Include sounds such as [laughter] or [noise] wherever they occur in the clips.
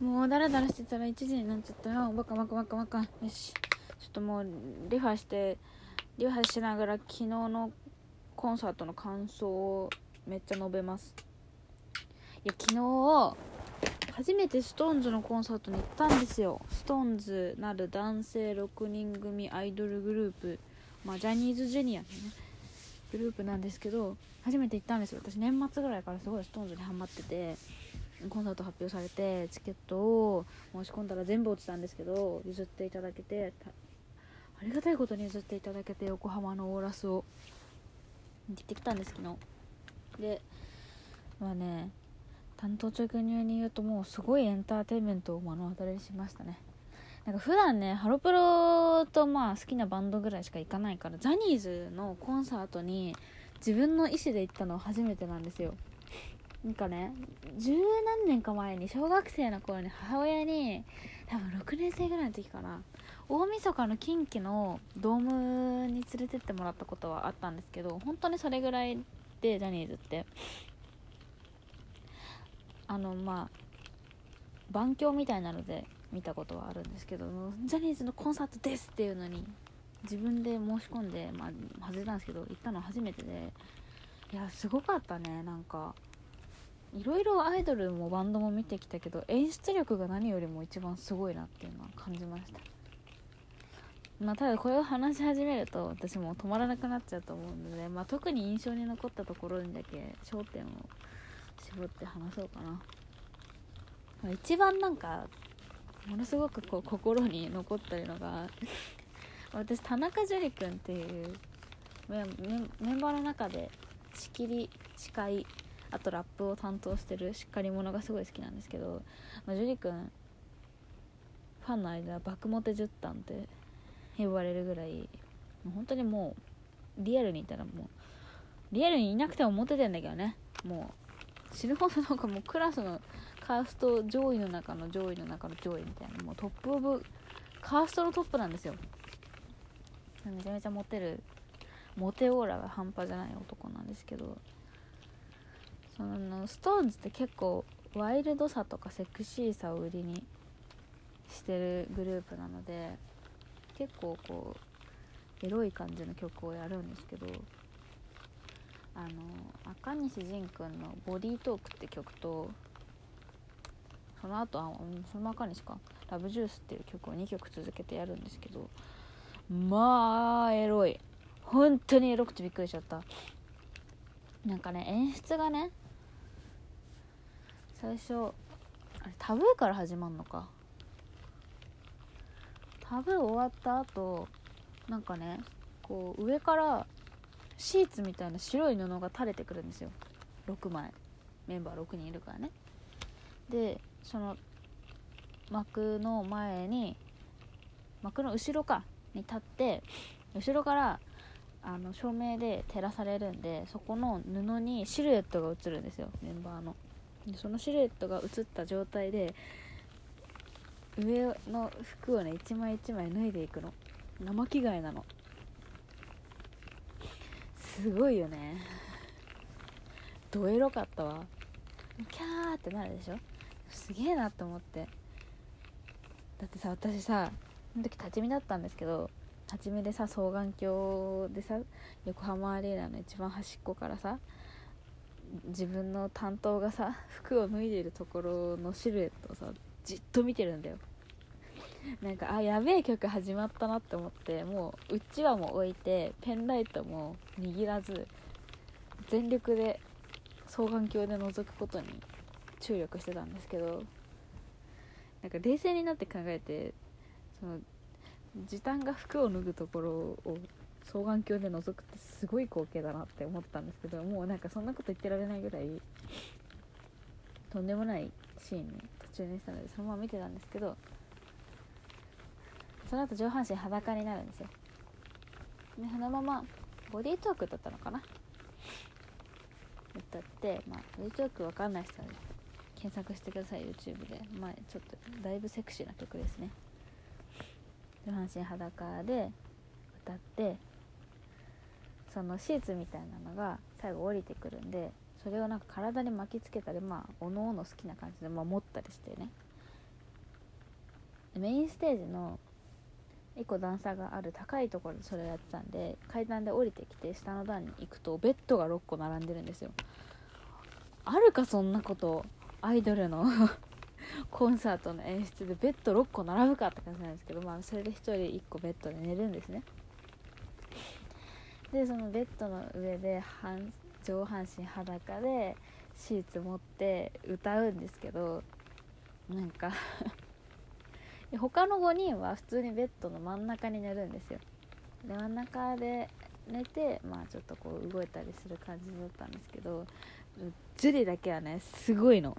もうダラダラしてたら1時になっちゃったよ。バカバカバカバカ。よし。ちょっともうリハしてリハしながら昨日のコンサートの感想をめっちゃ述べます。いや昨日初めて SixTONES のコンサートに行ったんですよ。SixTONES なる男性6人組アイドルグループ。まあジャニーズジュニアのねグループなんですけど初めて行ったんですよ。私年末ぐらいからすごい SixTONES にハマってて。コンサート発表されてチケットを申し込んだら全部落ちたんですけど譲っていただけてありがたいことに譲っていただけて横浜のオーラスを行ってきたんです昨日。でまあね担当直入に言うともうすごいエンターテインメントを目の当たりにしましたね。なんか普段ねハロプロとまあ好きなバンドぐらいしか行かないからジャニーズのコンサートに自分の意思で行ったのは初めてなんですよ。なんかね十何年か前に小学生の頃に母親に多分6年生ぐらいの時かな大晦日の近畿のドームに連れてってもらったことはあったんですけど本当にそれぐらいでジャニーズって。あのまあ番狂みたいなので見たことはあるんですけどジャニーズのコンサートですっていうのに自分で申し込んで、まあ、外れたんですけど行ったの初めてでいやすごかったねなんか。いろいろアイドルもバンドも見てきたけど演出力が何よりも一番すごいなっていうのは感じました。まあただこれを話し始めると私も止まらなくなっちゃうと思うので、まあ、特に印象に残ったところにだけ焦点を絞って話そうかな。一番なんかものすごくこう心に残ってるのが [laughs] 私田中樹君っていうメンバーの中で仕切り司会あとラップを担当してるしっかり者がすごい好きなんですけど、まあ、樹君ファンの間は爆モテ10ンって呼ばれるぐらい本当にもうリアルにいたらもうリアルにいなくてもモテてんだけどね。もう死ぬほどなんかもうクラスのカースト上位の中の上位の中の上位みたいなもう top of カーストのトップなんですよ。めちゃめちゃモテるモテオーラが半端じゃない男なんですけど。そのストーンズって結構ワイルドさとかセクシーさを売りにしてるグループなので結構こうエロい感じの曲をやるんですけどあの赤西仁君の「ボディートーク」って曲とその後あその赤西か「ラブジュース」っていう曲を2曲続けてやるんですけどまあエロい。本当にエロくてびっくりしちゃった。なんかね演出がね最初あれタブーから始まるのか。タブー終わった後なんかねこう上からシーツみたいな白い布が垂れてくるんですよ。6枚。メンバー6人いるからね。でその幕の前に幕の後ろかに立って後ろからあの照明で照らされるんでそこの布にシルエットが映るんですよ。メンバーの。でそのシルエットが映った状態で上の服をね一枚一枚脱いでいくの。生着替えなの。すごいよね。どエロかったわ。キャーってなるでしょ。すげえなって思って。だってさ私さその時立ち見だったんですけど立ち見でさ双眼鏡でさ横浜アリーナの一番端っこからさ自分の担当がさ服を脱いでるところのシルエットをさじっと見てるんだよ。なんかあやべえ曲始まったなって思ってもううちわも置いてペンライトも握らず全力で双眼鏡で覗くことに注力してたんですけどなんか冷静になって考えてその時短が服を脱ぐところを双眼鏡で覗くってすごい光景だなって思ったんですけどもうなんかそんなこと言ってられないぐらいとんでもないシーンに途中にしたのでそのまま見てたんですけどその後上半身裸になるんですよ。でそのままボディートークだったのかな？歌ってまあボディートークわかんない人は検索してください YouTube で。まあちょっとだいぶセクシーな曲ですね。上半身裸で歌ってそのシーツみたいなのが最後降りてくるんでそれをなんか体に巻きつけたりまあおのおの好きな感じで、まあ、持ったりしてね。メインステージの1個段差がある高いところでそれをやってたんで階段で降りてきて下の段に行くとベッドが6個並んでるんですよ。あるかそんなことアイドルの [laughs] コンサートの演出でベッド6個並ぶかって感じなんですけどまあそれで1人1個ベッドで寝るんですね。でそのベッドの上で半上半身裸でシーツ持って歌うんですけどなんか [laughs] 他の5人は普通にベッドの真ん中に寝るんですよ。で真ん中で寝てまあちょっとこう動いたりする感じだったんですけどジュリだけはねすごいの。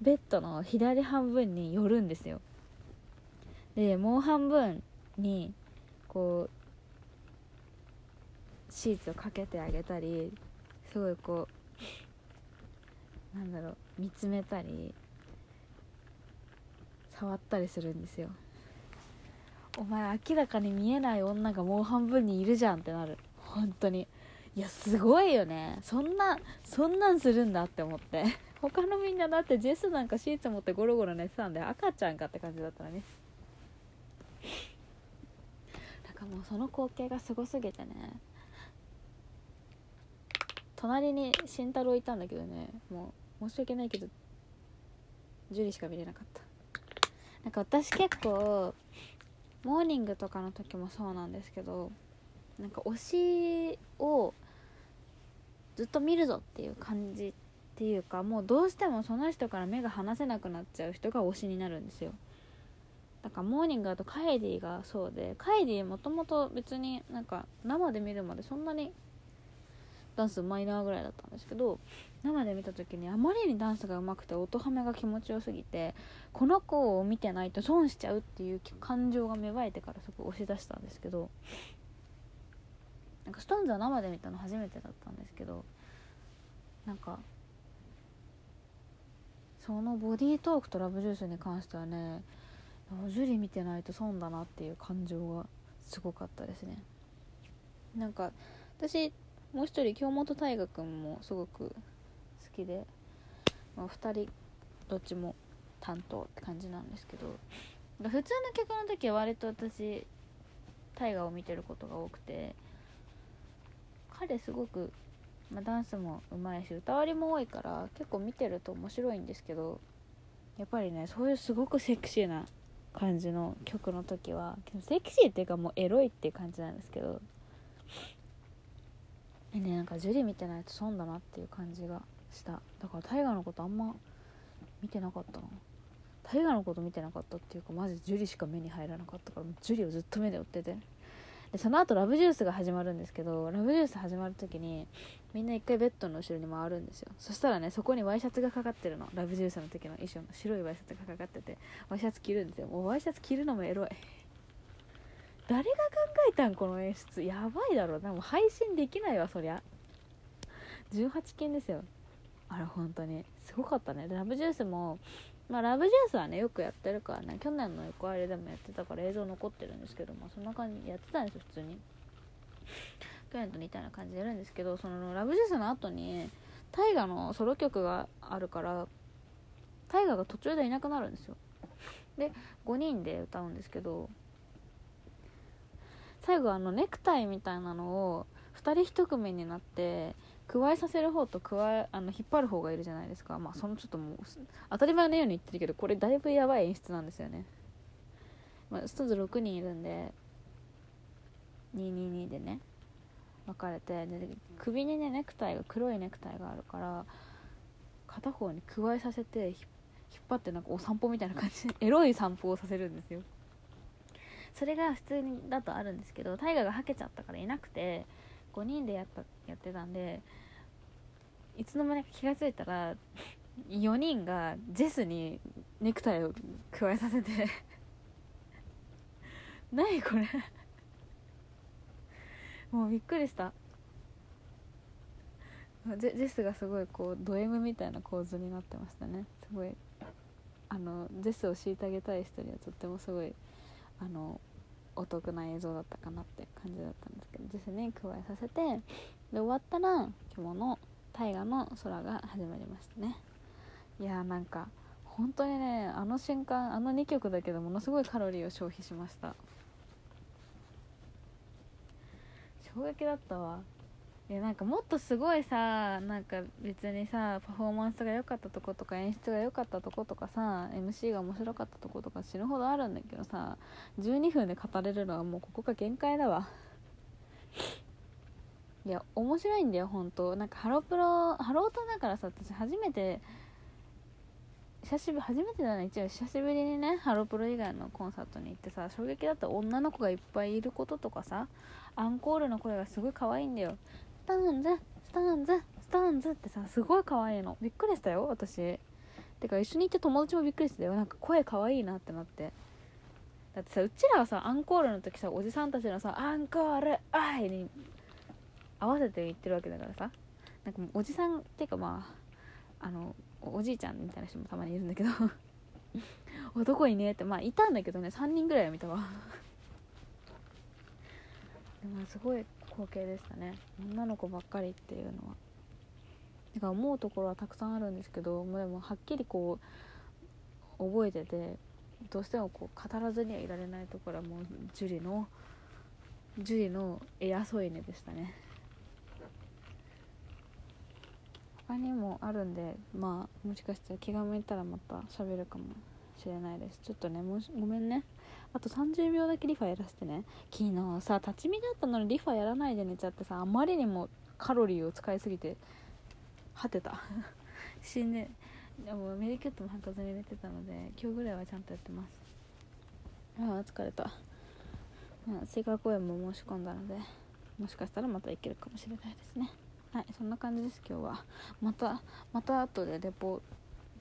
ベッドの左半分に寄るんですよ。でもう半分にこうシーツをかけてあげたりすごいこうなんだろう見つめたり触ったりするんですよ。お前明らかに見えない女がもう半分にいるじゃんってなる。本当に。いやすごいよね。そんなそんなんするんだって思って。他のみんなだってジェスなんかシーツ持ってゴロゴロ寝てたんで赤ちゃんかって感じだったのねなんかもうその光景がすごすぎてね。隣に慎太郎いたんだけどねもう申し訳ないけど樹里しか見れなかった。なんか私結構モーニングとかの時もそうなんですけどなんか推しをずっと見るぞっていう感じっていうかもうどうしてもその人から目が離せなくなっちゃう人が推しになるんですよ。だからモーニングだとかえでぃーがそうでかえでぃーもともと別になんか生で見るまでそんなにダンスマイナーぐらいだったんですけど生で見た時にあまりにダンスが上手くて音ハメが気持ちよすぎてこの子を見てないと損しちゃうっていう感情が芽生えてからそこ押し出したんですけどなんかストーンズは生で見たの初めてだったんですけどなんかそのボディートークとラブジュースに関してはねジュリ見てないと損だなっていう感情がすごかったですね。なんか私もう一人京本大我君もすごく好きで、まあ、2人どっちも担当って感じなんですけど普通の曲の時は割と私大河を見てることが多くて彼すごく、まあ、ダンスもうまいし歌わりも多いから結構見てると面白いんですけどやっぱりねそういうすごくセクシーな感じの曲の時はセクシーっていうかもうエロいっていう感じなんですけどえねなんかジュリ見てないと損だなっていう感じがした。だから大河のことあんま見てなかったな。大河のこと見てなかったっていうかマジジュリしか目に入らなかったからジュリをずっと目で追ってて。でその後ラブジュースが始まるんですけどラブジュース始まる時にみんな一回ベッドの後ろに回るんですよ。そしたらねそこにワイシャツがかかってるの。ラブジュースの時の衣装の。白いワイシャツがかかってて。ワイシャツ着るんですよ。もうワイシャツ着るのもエロい。誰が考えたんこの演出？やばいだろでも配信できないわそりゃ。18金ですよ。あれ本当に。すごかったね。ラブジュースもまあ、ラブジュースはねよくやってるからね。去年の横あれでもやってたから映像残ってるんですけどまあそんな感じやってたんですよ普通に。去年と似たような感じでやるんですけどそのラブジュースの後に大河のソロ曲があるから大河が途中でいなくなるんですよ。で5人で歌うんですけど最後あのネクタイみたいなのを2人1組になって加えさせる方と加えあの引っ張る方がいるじゃないですか。まあそのちょっともう当たり前のように言ってるけどこれだいぶやばい演出なんですよね、まあ、ストーズ6人いるんで222でね分かれてで首にねネクタイが黒いネクタイがあるから片方に加えさせて引っ張ってなんかお散歩みたいな感じでエロい散歩をさせるんですよそれが普通にだとあるんですけど大河がはけちゃったからいなくて5人でやったやってたんでいつの間にか気が付いたら4人がジェスにネクタイを加えさせて [laughs] 何これ？もうびっくりした。ジェジェスがすごいこうド M みたいな構図になってましたね。すごいあのジェスを虐げたい人にはとってもすごいあのお得な映像だったかなって感じだったんですけどですね加えさせて。で終わったら今日の大河の空が始まりましたね。いやーなんか本当にねあの瞬間あの2曲だけでものすごいカロリーを消費しました。衝撃だったわ。いやなんかもっとすごいさなんか別にさパフォーマンスが良かったとことか演出が良かったとことかさ MC が面白かったとことか死ぬほどあるんだけどさ12分で語れるのはもうここが限界だわ。いや面白いんだよ本当。なんかハロプロハロヲタだからさ私初めて久しぶり初めてだね一応。久しぶりにねハロプロ以外のコンサートに行ってさ衝撃だった女の子がいっぱいいることとかさアンコールの声がすごい可愛いんだよ。ストーンズストーンズストーンズってさすごい可愛いの。びっくりしたよ私。てか一緒に行った友達もびっくりしたよ。なんか声可愛いなってなって。だってさうちらはさアンコールの時さおじさんたちのさ「アンコールアイ!」に合わせて言ってるわけだからさ。なんかもうおじさんっていうかまああのおじいちゃんみたいな人もたまにいるんだけど。[laughs] 男いねってまあいたんだけどね。3人ぐらいは見たわ。[laughs] でもすごい光景でしたね。女の子ばっかりっていうのは。だから思うところはたくさんあるんですけどもうでもはっきりこう覚えててどうしてもこう語らずにはいられないところはもう樹里の樹里の偉そういねでしたね。他にもあるんでまあもしかしたら気が向いたらまた喋るかもしれないです。ちょっとねもしごめんね。あと30秒だけリファやらせてね。昨日さ立ち見だったのにリファやらないで寝ちゃってさあまりにもカロリーを使いすぎて果てた。[laughs] 死んででもメディキュットも履かずに寝てたので今日ぐらいはちゃんとやってます。ああ疲れた、追加公演も申し込んだのでもしかしたらまた行けるかもしれないですね。はいそんな感じです今日は。またまた後でレポ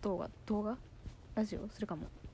動画動画？ラジオ？するかも。